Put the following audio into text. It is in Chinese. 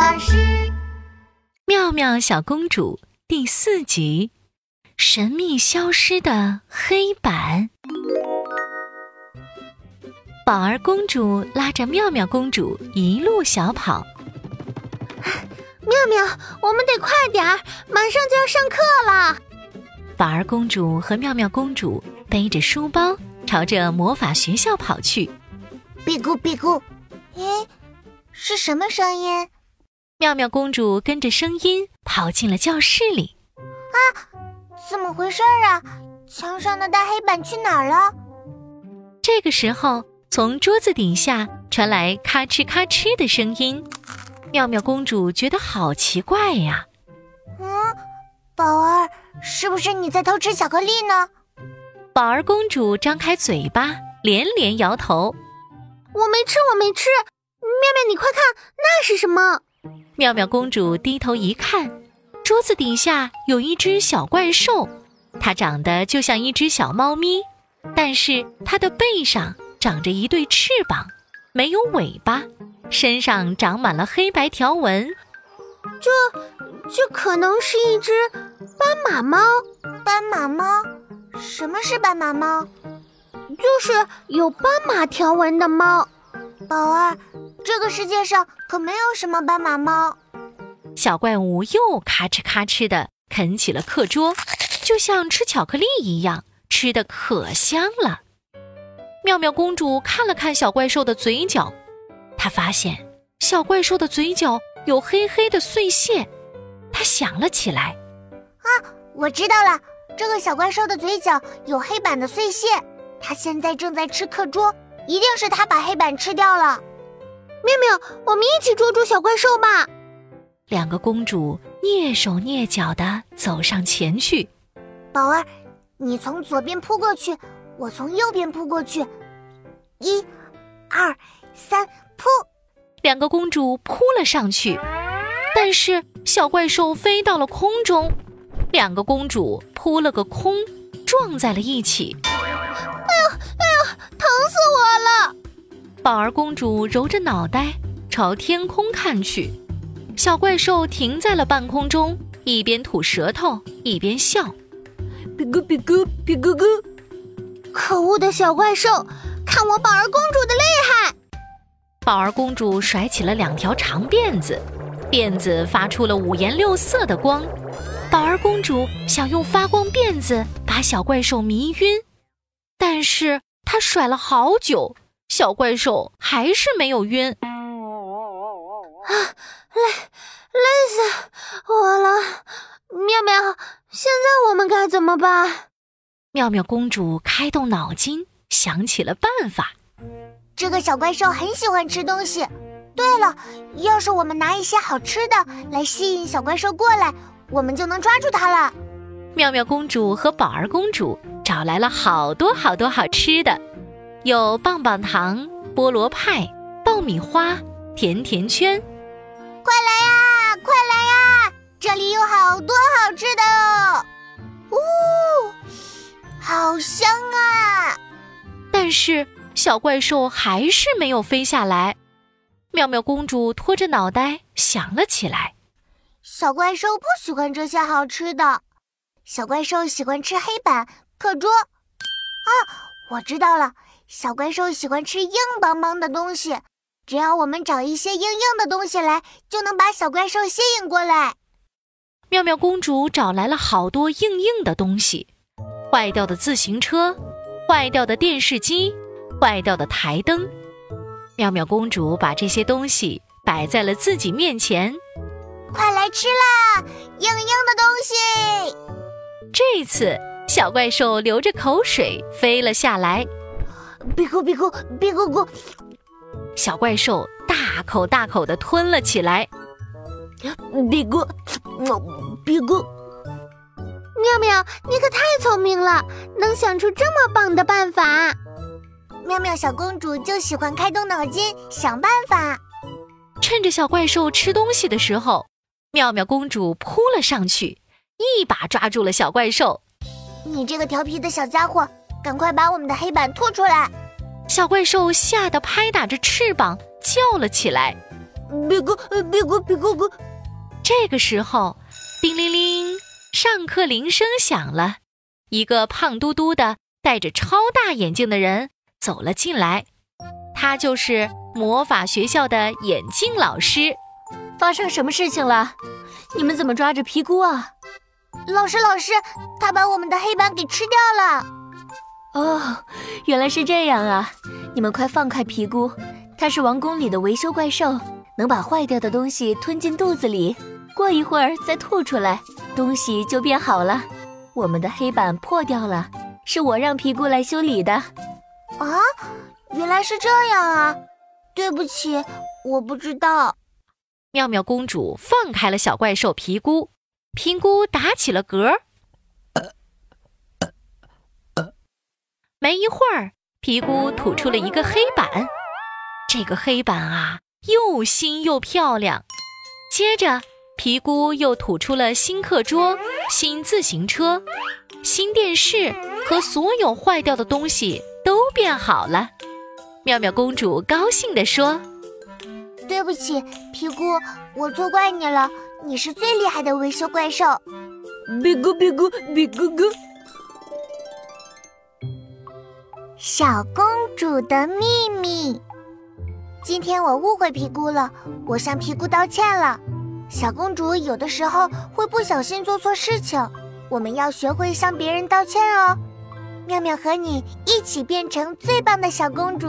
巴士。妙妙小公主第四集：神秘消失的黑板。宝儿公主拉着妙妙公主一路小跑。妙妙，我们得快点儿，马上就要上课了。宝儿公主和妙妙公主背着书包，朝着魔法学校跑去。嘀咕嘀咕，咦，是什么声音？妙妙公主跟着声音跑进了教室里。啊，怎么回事啊？墙上的大黑板去哪儿了？这个时候，从桌子底下传来咔哧咔哧的声音。妙妙公主觉得好奇怪呀。嗯，宝儿，是不是你在偷吃巧克力呢？宝儿公主张开嘴巴，连连摇头。我没吃，我没吃。妙妙，你快看，那是什么？妙妙公主低头一看，桌子底下有一只小怪兽，它长得就像一只小猫咪，但是它的背上长着一对翅膀，没有尾巴，身上长满了黑白条纹。这，这可能是一只斑马猫。斑马猫？什么是斑马猫？就是有斑马条纹的猫。宝儿，这个世界上可没有什么斑马猫。小怪物又咔哧咔哧的啃起了课桌，就像吃巧克力一样，吃的可香了。妙妙公主看了看小怪兽的嘴角，她发现小怪兽的嘴角有黑黑的碎屑。她想了起来：“啊，我知道了，这个小怪兽的嘴角有黑板的碎屑。”它现在正在吃课桌，一定是它把黑板吃掉了。妙妙，我们一起捉住小怪兽吧！两个公主蹑手蹑脚地走上前去。宝儿，你从左边扑过去，我从右边扑过去。一、二、三，扑！两个公主扑了上去，但是小怪兽飞到了空中，两个公主扑了个空，撞在了一起。哎呦，哎呦，疼死我了宝儿公主揉着脑袋朝天空看去，小怪兽停在了半空中，一边吐舌头一边笑，比咕比咕比咕咕。可恶的小怪兽，看我宝儿公主的厉害！宝儿公主甩起了两条长辫子，辫子发出了五颜六色的光。宝儿公主想用发光辫子把小怪兽迷晕，但是她甩了好久。小怪兽还是没有晕，啊，累，累死我了！妙妙，现在我们该怎么办？妙妙公主开动脑筋，想起了办法。这个小怪兽很喜欢吃东西。对了，要是我们拿一些好吃的来吸引小怪兽过来，我们就能抓住它了。妙妙公主和宝儿公主找来了好多好多好吃的。有棒棒糖、菠萝派、爆米花、甜甜圈，快来呀，快来呀！这里有好多好吃的哦，呜，好香啊！但是小怪兽还是没有飞下来。妙妙公主拖着脑袋想了起来：小怪兽不喜欢这些好吃的，小怪兽喜欢吃黑板、课桌。啊，我知道了。小怪兽喜欢吃硬邦邦的东西，只要我们找一些硬硬的东西来，就能把小怪兽吸引过来。妙妙公主找来了好多硬硬的东西：坏掉的自行车、坏掉的电视机、坏掉的台灯。妙妙公主把这些东西摆在了自己面前，快来吃啦！硬硬的东西。这次小怪兽流着口水飞了下来。比咕比咕比咕咕，小怪兽大口大口地吞了起来。比咕，比咕，妙妙，你可太聪明了，能想出这么棒的办法。妙妙小公主就喜欢开动脑筋想办法。趁着小怪兽吃东西的时候，妙妙公主扑了上去，一把抓住了小怪兽。你这个调皮的小家伙！赶快把我们的黑板吐出来！小怪兽吓得拍打着翅膀叫了起来。比咕比咕比咕咕。这个时候，叮铃铃，上课铃声响了。一个胖嘟嘟的、戴着超大眼镜的人走了进来，他就是魔法学校的眼镜老师。发生什么事情了？你们怎么抓着皮姑啊？老师，老师，他把我们的黑板给吃掉了。哦，原来是这样啊！你们快放开皮姑，它是王宫里的维修怪兽，能把坏掉的东西吞进肚子里，过一会儿再吐出来，东西就变好了。我们的黑板破掉了，是我让皮姑来修理的。啊，原来是这样啊！对不起，我不知道。妙妙公主放开了小怪兽皮姑，皮菇打起了嗝。没一会儿，皮姑吐出了一个黑板。这个黑板啊，又新又漂亮。接着，皮姑又吐出了新课桌、新自行车、新电视和所有坏掉的东西都变好了。妙妙公主高兴地说：“对不起，皮姑，我错怪你了。你是最厉害的维修怪兽。”皮菇，皮菇，皮菇菇。小公主的秘密。今天我误会皮姑了，我向皮姑道歉了。小公主有的时候会不小心做错事情，我们要学会向别人道歉哦。妙妙和你一起变成最棒的小公主。